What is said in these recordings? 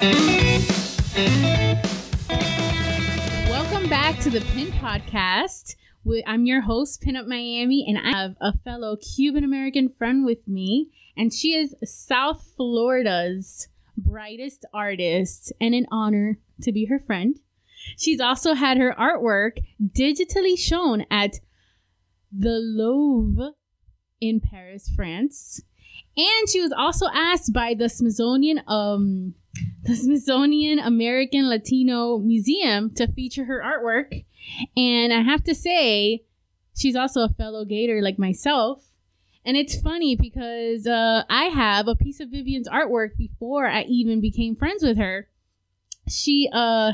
Welcome back to the Pin Podcast. I'm your host, Pin Up Miami, and I have a fellow Cuban American friend with me, and she is South Florida's brightest artist, and an honor to be her friend. She's also had her artwork digitally shown at the Louvre in Paris, France. And she was also asked by the Smithsonian um the Smithsonian American Latino Museum to feature her artwork. And I have to say, she's also a fellow Gator like myself. And it's funny because uh, I have a piece of Vivian's artwork before I even became friends with her. She uh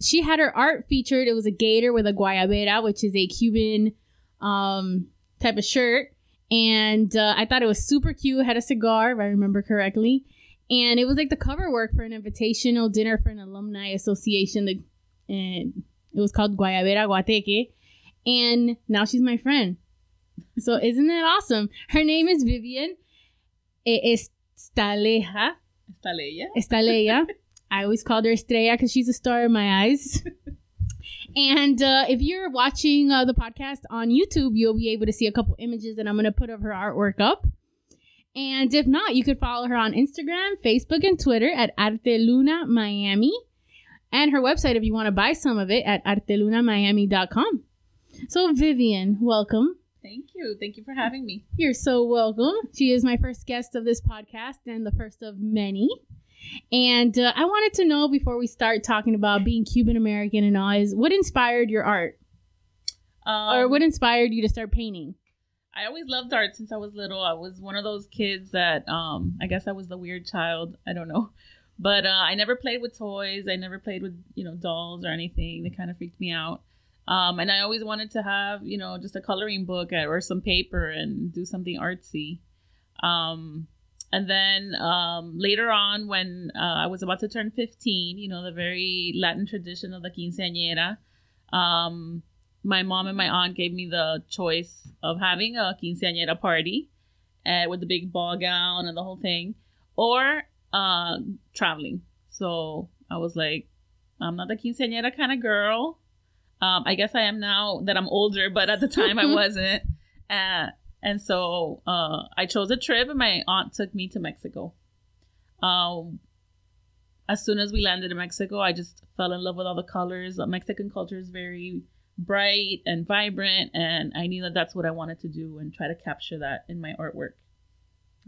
she had her art featured. It was a gator with a guayabera, which is a Cuban um type of shirt. And uh, I thought it was super cute. Had a cigar, if I remember correctly. And it was like the cover work for an invitational dinner for an alumni association that and it was called Guayabera Guateque. And now she's my friend. So isn't that awesome? Her name is Vivian Estaleja. Estaleya. Estaleya I always called her Estrella because she's a star in my eyes and uh, if you're watching uh, the podcast on YouTube you'll be able to see a couple images that I'm going to put of her artwork up and if not, you could follow her on Instagram, Facebook, and Twitter at Arte Luna Miami. And her website if you want to buy some of it at artelunamiami.com. So, Vivian, welcome. Thank you. Thank you for having me. You're so welcome. She is my first guest of this podcast and the first of many. And uh, I wanted to know before we start talking about being Cuban American and all, is what inspired your art? Um, or what inspired you to start painting? I always loved art since I was little. I was one of those kids that um I guess I was the weird child. I don't know. But uh, I never played with toys. I never played with, you know, dolls or anything. They kind of freaked me out. Um, and I always wanted to have, you know, just a coloring book or some paper and do something artsy. Um, and then um, later on, when uh, I was about to turn 15, you know, the very Latin tradition of the quinceañera, um, my mom and my aunt gave me the choice of having a quinceañera party uh, with the big ball gown and the whole thing, or uh, traveling. So I was like, I'm not the quinceañera kind of girl. Um, I guess I am now that I'm older, but at the time I wasn't. Uh, and so uh, I chose a trip, and my aunt took me to Mexico. Um, as soon as we landed in Mexico, I just fell in love with all the colors. Mexican culture is very bright and vibrant and i knew that that's what i wanted to do and try to capture that in my artwork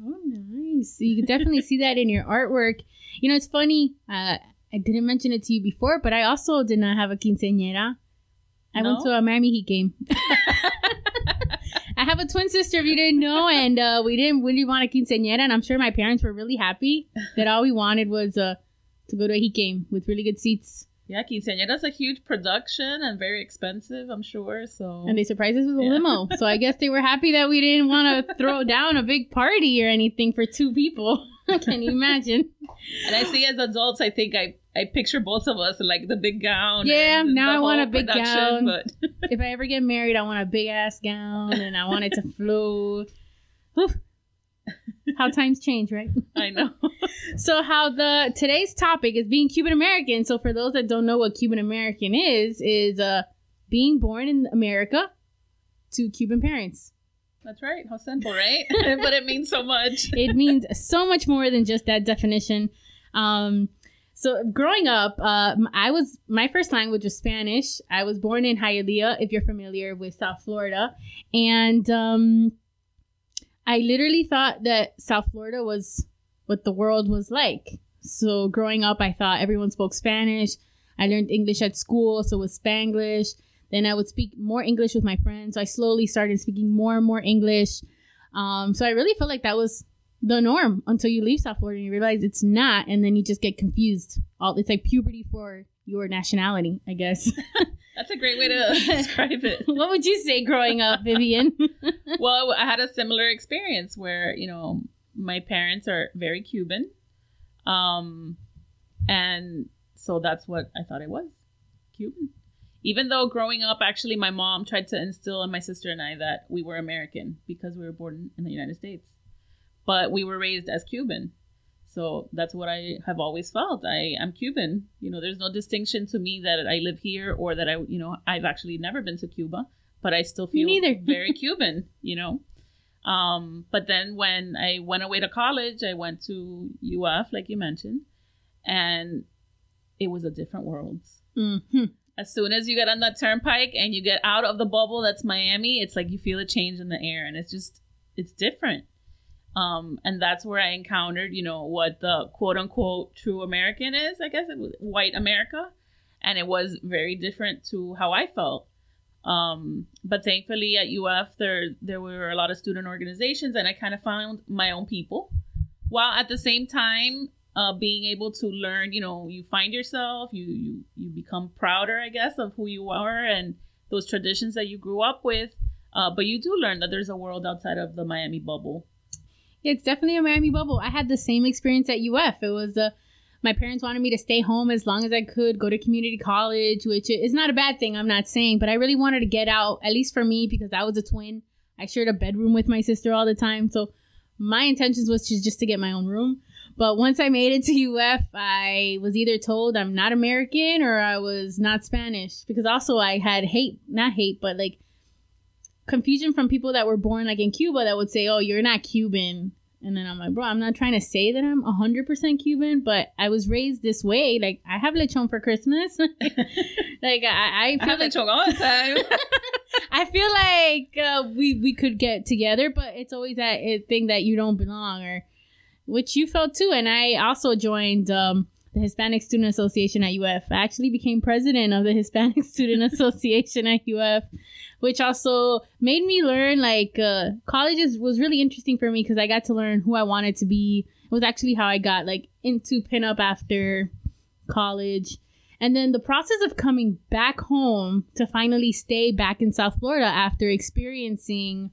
oh nice so you can definitely see that in your artwork you know it's funny uh, i didn't mention it to you before but i also did not have a quinceañera i No? went to a miami heat game have a twin sister if you didn't know and uh, we didn't really want a quinceañera and i'm sure my parents were really happy that all we wanted was uh, to go to a heat game with really good seats. Yeah quinceañera's a huge production and very expensive i'm sure so. And they surprised us with a Yeah. limo so i guess they were happy that we didn't want to throw down a big party or anything for two people can you imagine and i see as adults i think i i picture both of us like the big gown Yeah, now I want a big gown. but if I ever get married, I want a big ass gown and I want it to float. Whew. How times change, right? i know So how the today's topic is being Cuban American. So for those that don't know what Cuban American is, is uh being born in America to Cuban parents. That's right how simple right but it means so much It means so much more than just that definition. Um so growing up, uh, I was my first language was Spanish. I was born in Hialeah, if you're familiar with South Florida, and um, I literally thought that South Florida was what the world was like. So growing up, I thought everyone spoke Spanish. I learned English at school, so it was Spanglish. Then I would speak more English with my friends. So I slowly started speaking more and more English. Um, so I really felt like that was the norm until you leave South Florida and you realize it's not, and then you just get confused. All it's like puberty for your nationality, I guess. that's a great way to describe it what would you say growing up, Vivian? well, I had a similar experience where you know my parents are very Cuban, um, and so that's what I thought it was, Cuban. Even though growing up, actually, my mom tried to instill in my sister and I that we were American because we were born in the United States, but we were raised as Cuban. So that's what I have always felt. I am Cuban. You know, there's no distinction to me that I live here or that I, you know, I've actually never been to Cuba, but I still feel very Cuban, you know. Um, but then when I went away to college, I went to UF, like you mentioned, and it was a different world. Mm-hmm. As soon as you get on that turnpike and you get out of the bubble that's Miami, it's like you feel a change in the air, and it's just it's different. Um, and that's where I encountered, you know, what the quote unquote true American is. I guess white America, and it was very different to how I felt. Um, but thankfully at UF there there were a lot of student organizations, and I kind of found my own people, while at the same time uh, being able to learn. You know, you find yourself, you you you become prouder, I guess, of who you are and those traditions that you grew up with. Uh, but you do learn that there's a world outside of the Miami bubble it's definitely a Miami bubble. I had the same experience at UF. It was a uh, my parents wanted me to stay home as long as I could, go to community college, which is not a bad thing, I'm not saying, but I really wanted to get out, at least for me, because I was a twin. I shared a bedroom with my sister all the time. So my intentions was to just to get my own room. But once I made it to UF, I was either told I'm not American or I was not Spanish. Because also I had hate, not hate, but like confusion from people that were born like in Cuba that would say, "Oh, you're not Cuban." And then I'm like, bro, I'm not trying to say that I'm 100% Cuban, but I was raised this way. Like, I have lechon for Christmas. like, I, I feel I like lechon all the time. I feel like uh, we we could get together, but it's always that thing that you don't belong, or which you felt too. And I also joined um, the Hispanic Student Association at UF. I actually became president of the Hispanic Student Association at UF which also made me learn like uh, college was really interesting for me because I got to learn who I wanted to be. It was actually how I got like into pinup after college. And then the process of coming back home to finally stay back in South Florida after experiencing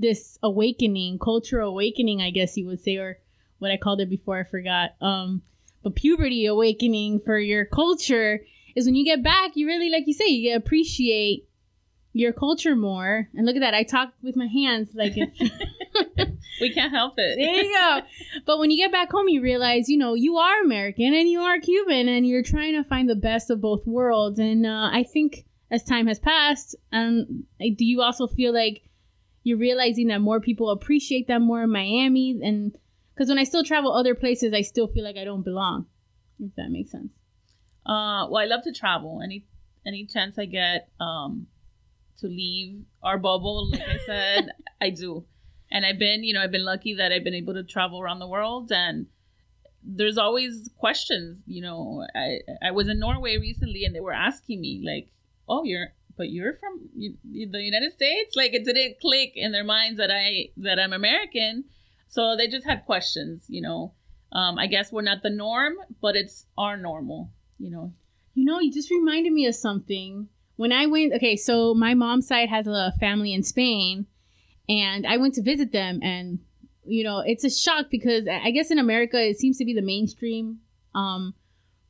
this awakening, cultural awakening, I guess you would say, or what I called it before I forgot. Um, but puberty awakening for your culture is when you get back, you really, like you say, you appreciate your culture more. And look at that, I talk with my hands like we can't help it. There you go. But when you get back home, you realize, you know, you are American and you are Cuban, and you're trying to find the best of both worlds. And uh, I think as time has passed, um, do you also feel like you're realizing that more people appreciate that more in Miami? And because when I still travel other places, I still feel like I don't belong. If that makes sense. Uh, well, I love to travel. Any any chance I get um, to leave our bubble, like I said, I do. And I've been, you know, I've been lucky that I've been able to travel around the world and there's always questions, you know. I I was in Norway recently and they were asking me like, "Oh, you're but you're from the United States?" Like it didn't click in their minds that I that I'm American. So they just had questions, you know. Um, I guess we're not the norm, but it's our normal you know. You know, you just reminded me of something. When I went, okay, so my mom's side has a family in Spain, and I went to visit them, and you know, it's a shock because I guess in America it seems to be the mainstream. Um,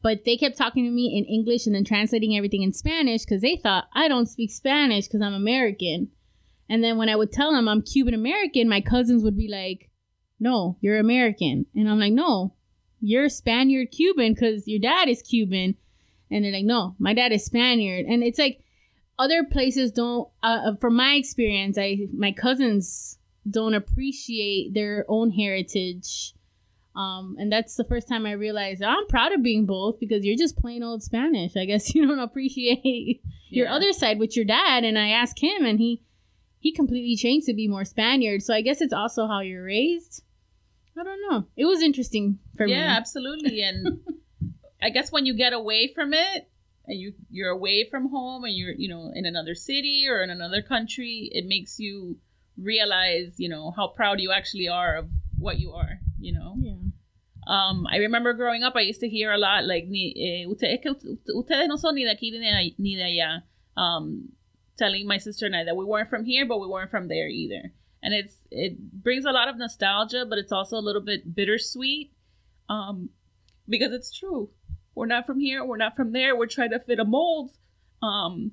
but they kept talking to me in English and then translating everything in Spanish because they thought I don't speak Spanish because I'm American. And then when I would tell them I'm Cuban American, my cousins would be like, "No, you're American," and I'm like, "No, you're Spaniard Cuban because your dad is Cuban. And they're like, no, my dad is Spaniard. And it's like other places don't, uh, uh, from my experience, I my cousins don't appreciate their own heritage. Um, and that's the first time I realized I'm proud of being both because you're just plain old Spanish. I guess you don't appreciate your yeah. other side with your dad. And I asked him, and he he completely changed to be more Spaniard. So I guess it's also how you're raised. I don't know. It was interesting for yeah, me. Yeah, absolutely. And I guess when you get away from it and you you're away from home and you're, you know, in another city or in another country, it makes you realize, you know, how proud you actually are of what you are, you know. Yeah. Um, I remember growing up, I used to hear a lot like, eh, ustedes, ustedes no son ni de aquí ni de allá. Um, telling my sister and I that we weren't from here, but we weren't from there either and it's it brings a lot of nostalgia, but it's also a little bit bittersweet, um, because it's true. We're not from here. We're not from there. We're trying to fit a mold, um,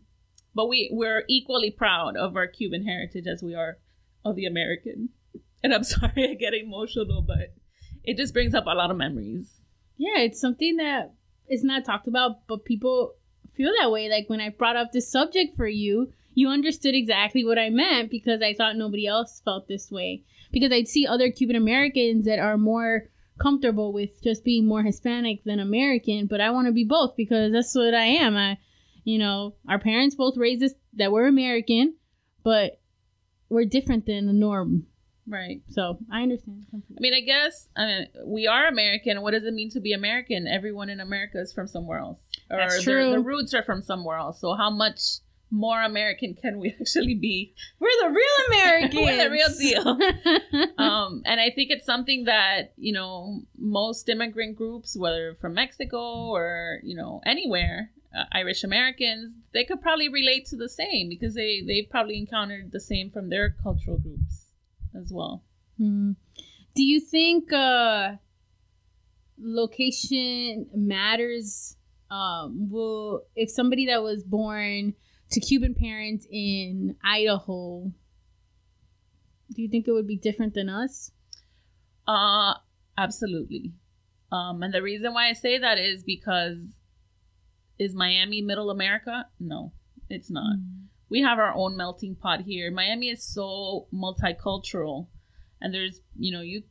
but we we're equally proud of our Cuban heritage as we are of the American. And I'm sorry I get emotional, but it just brings up a lot of memories. Yeah, it's something that is not talked about, but people feel that way. Like when I brought up this subject for you, you understood exactly what I meant because I thought nobody else felt this way. Because I'd see other Cuban Americans that are more comfortable with just being more Hispanic than American, but I want to be both because that's what I am. I, you know, our parents both raised us that we're American, but we're different than the norm. Right. So I understand. I mean, I guess I mean we are American. What does it mean to be American? Everyone in America is from somewhere else, or That's true. The roots are from somewhere else. So how much more American can we actually be? We're the real Americans. We're the real deal. um, and I think it's something that you know most immigrant groups, whether from Mexico or you know anywhere, uh, Irish Americans, they could probably relate to the same because they they probably encountered the same from their cultural groups as well. Hmm. Do you think uh, location matters? Um, will if somebody that was born to Cuban parents in Idaho, do you think it would be different than us? Uh, absolutely. Um, and the reason why I say that is because is Miami middle America? No, it's not. We have our own melting pot here. Miami is so multicultural, and there's you know you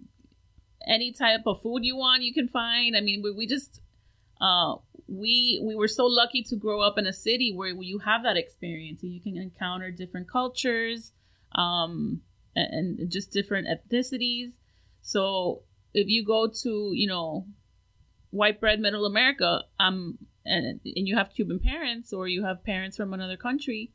any type of food you want you can find. I mean, we, we just uh we we were so lucky to grow up in a city where you have that experience and you can encounter different cultures um and, and just different ethnicities so if you go to you know white bread middle america um and, and you have cuban parents or you have parents from another country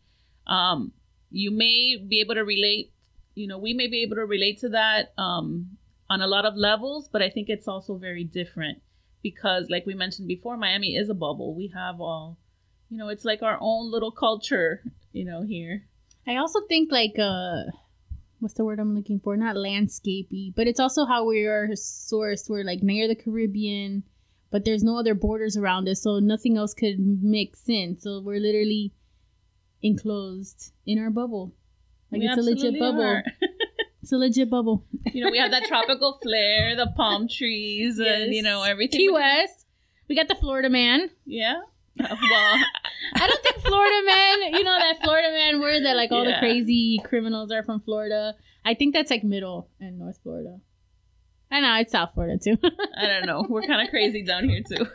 um you may be able to relate you know we may be able to relate to that um on a lot of levels but i think it's also very different because like we mentioned before miami is a bubble we have all you know it's like our own little culture you know here I also think like uh what's the word I'm looking for? Not landscapey, but it's also how we are sourced. We're like near the Caribbean, but there's no other borders around us, so nothing else could mix in. So we're literally enclosed in our bubble. Like We it's a legit bubble. It's a legit bubble. you know we have that tropical flair the palm trees and you know everything Key West. We got the Florida man. yeah Uh, well I don't think Florida man, you know that Florida man word that like all the crazy criminals are from Florida. I think that's like middle and North Florida. I know it's South Florida too. i don't know we're kind of crazy down here too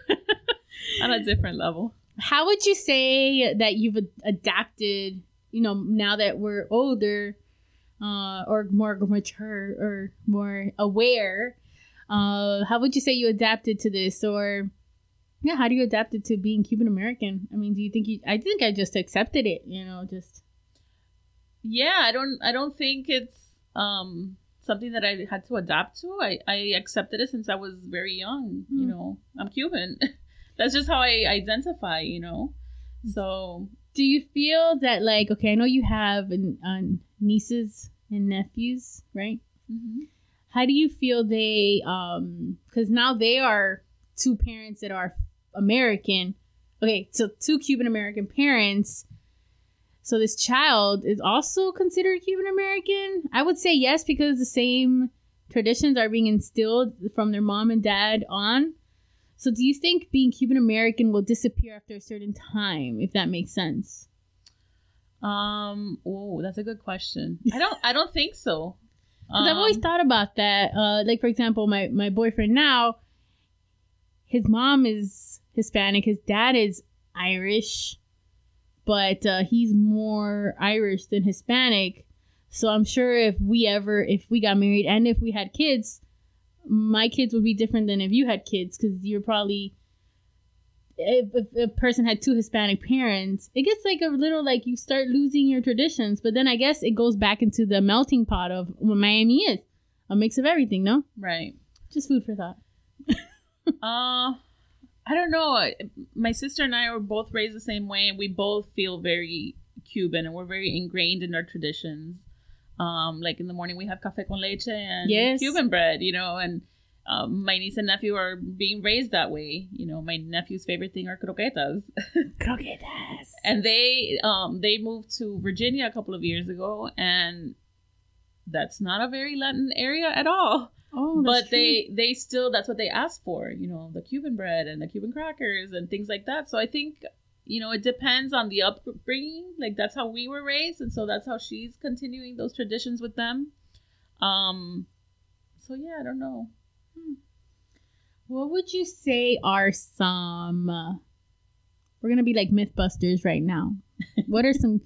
on a different level How would you say that you've adapted? You know, now that we're older, uh, or more mature, or more aware, uh, how would you say you adapted to this, or yeah, how do you adapt it to being Cuban American? I mean, do you think you? I think I just accepted it. You know, just yeah i don't i don't think it's um something that i had to adapt to i i accepted it since i was very young you Hmm. know i'm cuban that's just how i identify you know so do you feel that like okay, I know you have an, nieces and nephews, right? mhm. how do you feel they um because now they are two parents that are american okay so two cuban american parents so this child is also considered cuban american i would say yes because the same traditions are being instilled from their mom and dad on so do you think being cuban american will disappear after a certain time if that makes sense um oh that's a good question i don't i don't think so Because I've always Um, thought about that. Uh, like for example, my my boyfriend now, his mom is Hispanic, his dad is Irish, but uh, he's more Irish than Hispanic. So I'm sure if we ever, if we got married and if we had kids, my kids would be different than if you had kids because you're probably. If, if a person had two Hispanic parents, it gets like a little like you start losing your traditions. But then I guess it goes back into the melting pot of what Miami is a mix of everything, no? right Just food for thought. Uh, I don't know. My sister and I were both raised the same way, and we both feel very Cuban, and we're very ingrained in our traditions. Um, like in the morning, we have cafe con leche and Yes. Cuban bread, you know, and um, my niece and nephew are being raised that way. You know, my nephew's favorite thing are croquetas, Croquetas. and they um they moved to Virginia a couple of years ago, and that's not a very Latin area at all. Oh, that's but true. they they still that's what they ask for you know the cuban bread and the cuban crackers and things like that so i think you know it depends on the upbringing like that's how we were raised and so that's how she's continuing those traditions with them um so yeah i don't know What would you say are some? Uh, we're gonna be like MythBusters right now. what are some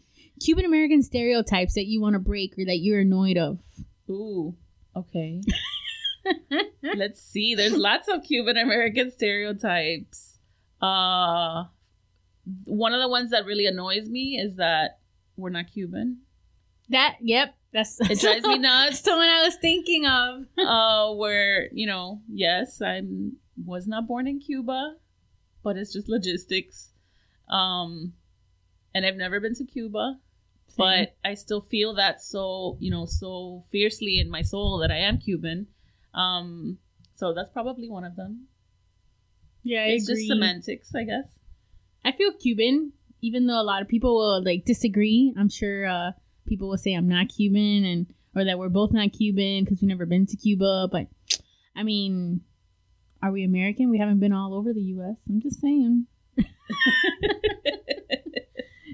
Cuban American stereotypes that you want to break or that you're annoyed of? ooh okay let's see there's lots of cuban american stereotypes uh one of the ones that really annoys me is that we're not cuban. That yep, that's it drives me nuts. The one I was thinking of. uh where you know yes i'm was not born in cuba but it's just logistics. Um and i've never been to cuba but i still feel that so you know so fiercely in my soul that i am cuban. Um so that's probably one of them. Yeah, I it's agree. just semantics i guess I feel Cuban, even though a lot of people will like disagree. I'm sure uh, people will say I'm not Cuban and or that we're both not Cuban because we've never been to Cuba. But I mean, are we American? We haven't been all over the U.S. I'm just saying.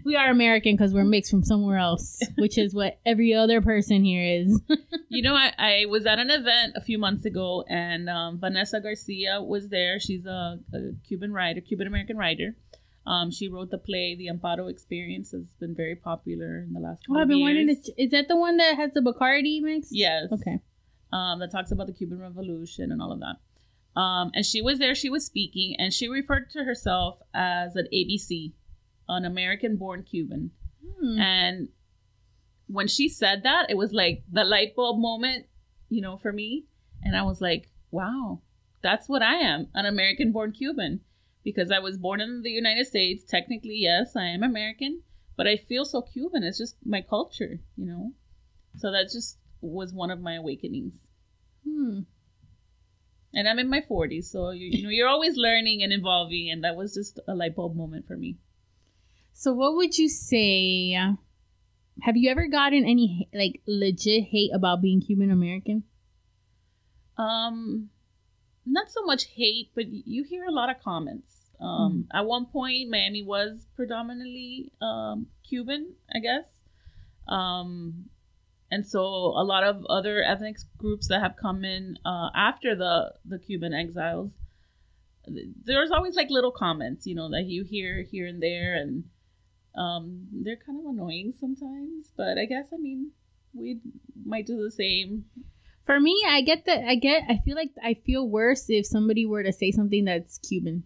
We are American because we're mixed from somewhere else, which is what every other person here is. you know, I, I was at an event a few months ago, and um, Vanessa Garcia was there. She's a, a Cuban writer, Cuban American writer. Um, she wrote the play The Amparo Experience. It's been very popular in the last. couple Oh, I've been wanting to. Is that the one that has the Bacardi mix? Yes. Okay. Um, that talks about the Cuban Revolution and all of that. Um, and she was there. She was speaking, and she referred to herself as an ABC, an American-born Cuban. Hmm. And when she said that, it was like the light bulb moment, you know, for me. And I was like, wow, that's what I am an American born Cuban. Because I was born in the United States. Technically, yes, I am American, but I feel so Cuban. It's just my culture, you know? So that just was one of my awakenings. Hmm. And I'm in my 40s, so you, you know, you're always learning and evolving. And that was just a light bulb moment for me. So, what would you say? Have you ever gotten any like legit hate about being Cuban American? Um, not so much hate, but you hear a lot of comments. Um, at one point, Miami was predominantly um, Cuban, I guess. Um, and so a lot of other ethnic groups that have come in uh, after the the Cuban exiles, there's always like little comments, you know, that you hear here and there, and um, they're kind of annoying sometimes. But I guess I mean we might do the same For me, I get that. I get. I feel like I feel worse if somebody were to say something that's Cuban.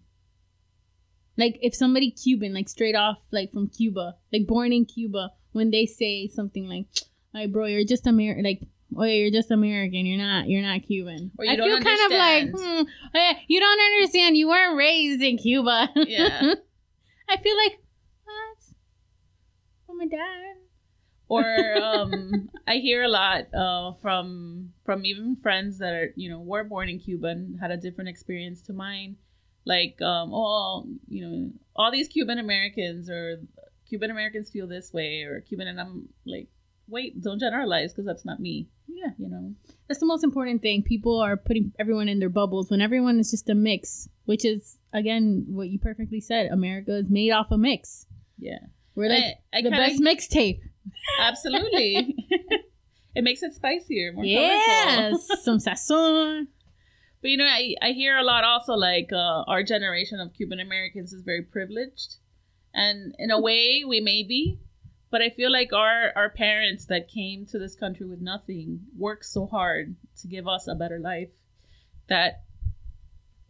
Like if somebody Cuban, like straight off, like from Cuba, like born in Cuba, when they say something like, "Hey, bro, you're just American," like, "Oh, yeah, you're just American. You're not. You're not Cuban." Or you I feel kind of like, hmm, oh, yeah, you don't understand. You weren't raised in Cuba. Yeah. I feel like what? Oh my dad. or um, I hear a lot uh, from from even friends that are you know were born in Cuba and had a different experience to mine. Like, um, oh, you know, all these Cuban Americans or Cuban Americans feel this way, or Cuban, and I'm like, wait, don't generalize because that's not me. Yeah. You know, That's the most important thing. People are putting everyone in their bubbles when everyone is just a mix, which is again what you perfectly said. America is made off a mix. yeah, We're like I, I the kinda- best mixtape. Absolutely, it makes it spicier, more colorful. Yes, some sazon. But you know, I, I hear a lot also like uh, our generation of Cuban Americans is very privileged, and in a way we may be, but I feel like our our parents that came to this country with nothing worked so hard to give us a better life that,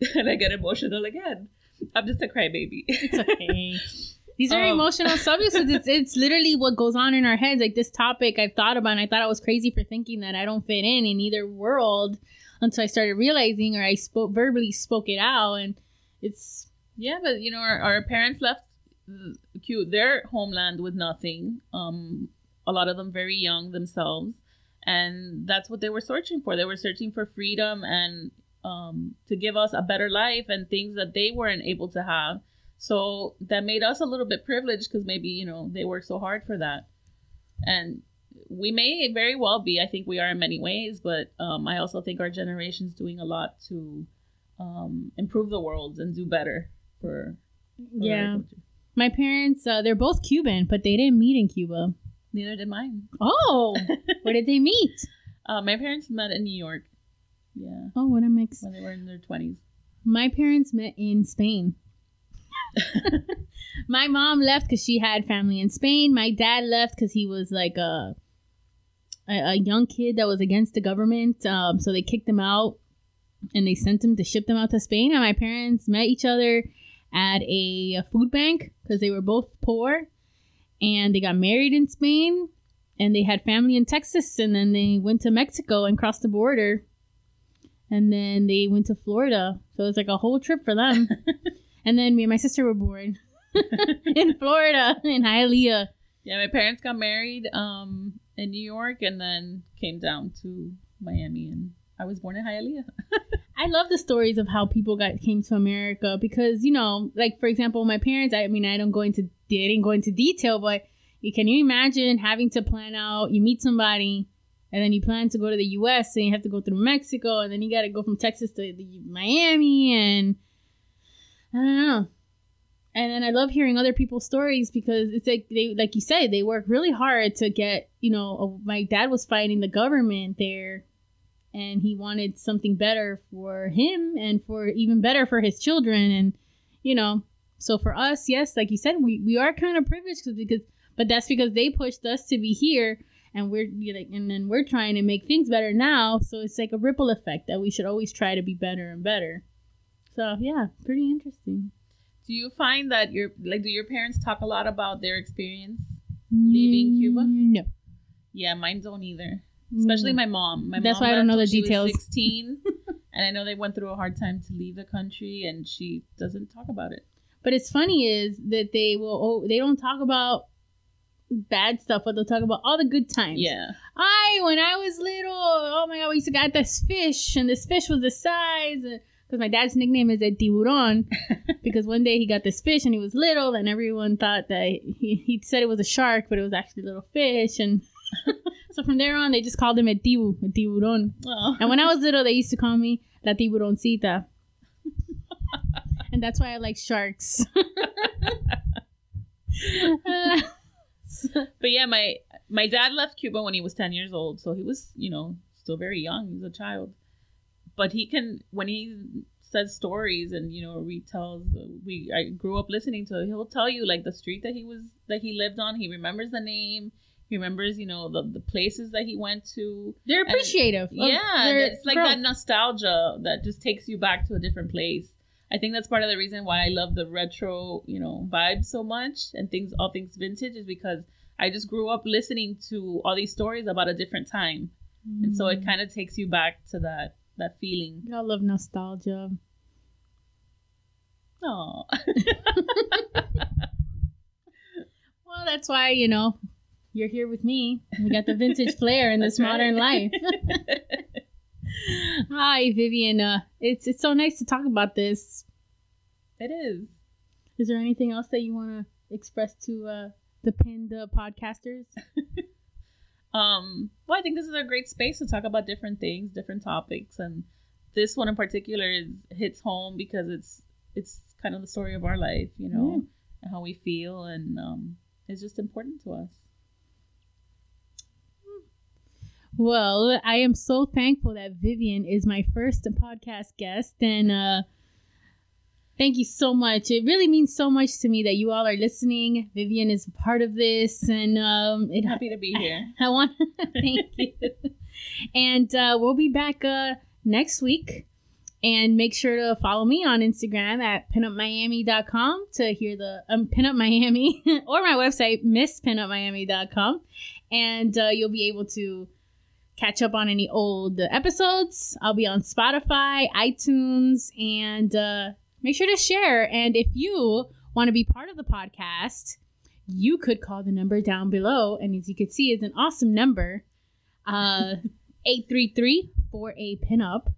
and I get emotional again. I'm just a crybaby. It's okay. These are Um, emotional subjects. It's it's literally what goes on in our heads. Like this topic, I've thought about. and I thought I was crazy for thinking that I don't fit in in either world until I started realizing, or I spoke verbally spoke it out, and it's Yeah, but you know, our, our parents left uh, Cu- their homeland with nothing. Um, a lot of them very young themselves, and that's what they were searching for. They were searching for freedom and um, to give us a better life and things that they weren't able to have. So that made us a little bit privileged because maybe you know they worked so hard for that, and we may very well be. I think we are in many ways, but um, I also think our generation is doing a lot to um, improve the world and do better for. for Yeah. My parents, uh, they're both Cuban, but they didn't meet in Cuba. Neither did mine. Oh, where did they meet? Uh, my parents met in New York. Yeah, Oh, what a mix. when they were in their twenties. My parents met in Spain. My mom left because she had family in Spain. My dad left because he was like a, a a young kid that was against the government. Um, so they kicked him out, and they sent him to ship them out to Spain. And my parents met each other at a, a food bank because they were both poor, and they got married in Spain. And they had family in Texas, and then they went to Mexico and crossed the border and then they went to Florida. So it was like a whole trip for them. and then me and my sister were born in Florida in Hialeah. Yeah, my parents got married um, in New York and then came down to Miami, and I was born in Hialeah. I love the stories of how people got came to America because you know, like for example, my parents. I mean, I don't go into didn't go into detail, but can you imagine having to plan out? You meet somebody. And then you plan to go to the U.S. and you have to go through Mexico, and then you got to go from Texas to Miami, and I don't know. And then I love hearing other people's stories because it's like they, like you said, they work really hard to get. You know, my dad was fighting the government there, and he wanted something better for him and for even better for his children, and you know. So for us, yes, like you said, we, we are kind of privileged 'cause- because, but that's because they pushed us to be here and we're know, and then we're trying to make things better now so it's like a ripple effect that we should always try to be better and better so yeah pretty interesting Do you find that your like do your parents talk a lot about their experience? Mm, leaving Cuba? no Yeah, mine don't either. Especially mm. my mom. My That's mom why I don't know the details. 16, and I know they went through a hard time to leave the country, and she doesn't talk about it. but it's funny is that they will oh, they don't talk about bad stuff but they'll talk about all the good times Yeah, I, when I was little, oh my god, we used to get this fish, and this fish was the size. Because my dad's nickname is El Tiburon, because one day he got this fish and he was little, and everyone thought that he, he said it was a shark, but it was actually a little fish. And so from there on, they just called him El Tibu, El Tiburon. oh. And when I was little, they used to call me La Tiburoncita. and that's why I like sharks. Uh, but yeah, my my dad left Cuba when he was 10 years old, so he was you know still very young. He was a child, but he can when he says stories and you know retells we I grew up listening to he'll tell you like the street that he was that he lived on he remembers the name he remembers you know the, the places that he went to they're appreciative. of yeah their it's like growth. that nostalgia that just takes you back to a different place i think that's part of the reason why i love the retro you know vibe so much and things all things vintage is because i just grew up listening to all these stories about a different time and so Mm. it kind of takes you back to that that feeling I love nostalgia. oh Well, that's why, you know, you're here with me. We got the vintage flair in this right. modern life. Hi, Vivian. Uh, it's it's so nice to talk about this. it is Is there anything else that you want to express to uh, the pinned uh, podcasters? Um, well, I think this is a great space to talk about different things, different topics, and this one in particular is, hits home because it's it's kind of the story of our life, you know, Yeah. and how we feel, and um, it's just important to us. Well, I am so thankful that Vivian is my first podcast guest, and uh, thank you so much. It really means so much to me that you all are listening. Vivian is a part of this, and um, it Happy to be here. I want to thank you. And uh, we'll be back uh, next week. And make sure to follow me on Instagram at pinupmiami.com to hear the um, Pinup Miami or my website, misspinupmiami.com. And uh, you'll be able to catch up on any old episodes. I'll be on Spotify, iTunes, and uh, make sure to share. And if you want to be part of the podcast, you could call the number down below. And as you can see, it's an awesome number uh, 833 for a pinup.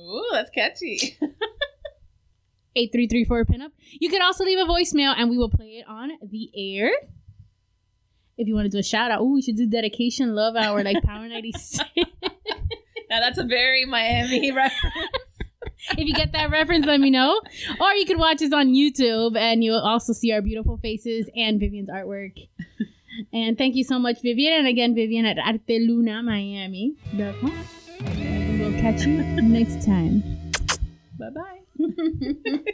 Ooh, that's catchy. 833 for a pinup. You could also leave a voicemail and we will play it on the air. if you want to do a shout out, oh, we should do dedication love hour like Power 96. Now that's a very Miami reference. If you get that reference, let me know. Or you could watch us on YouTube and you'll also see our beautiful faces and Vivian's artwork. And thank you so much, Vivian. And again, Vivian at artelunamiami.com. We'll catch you next time. Bye bye.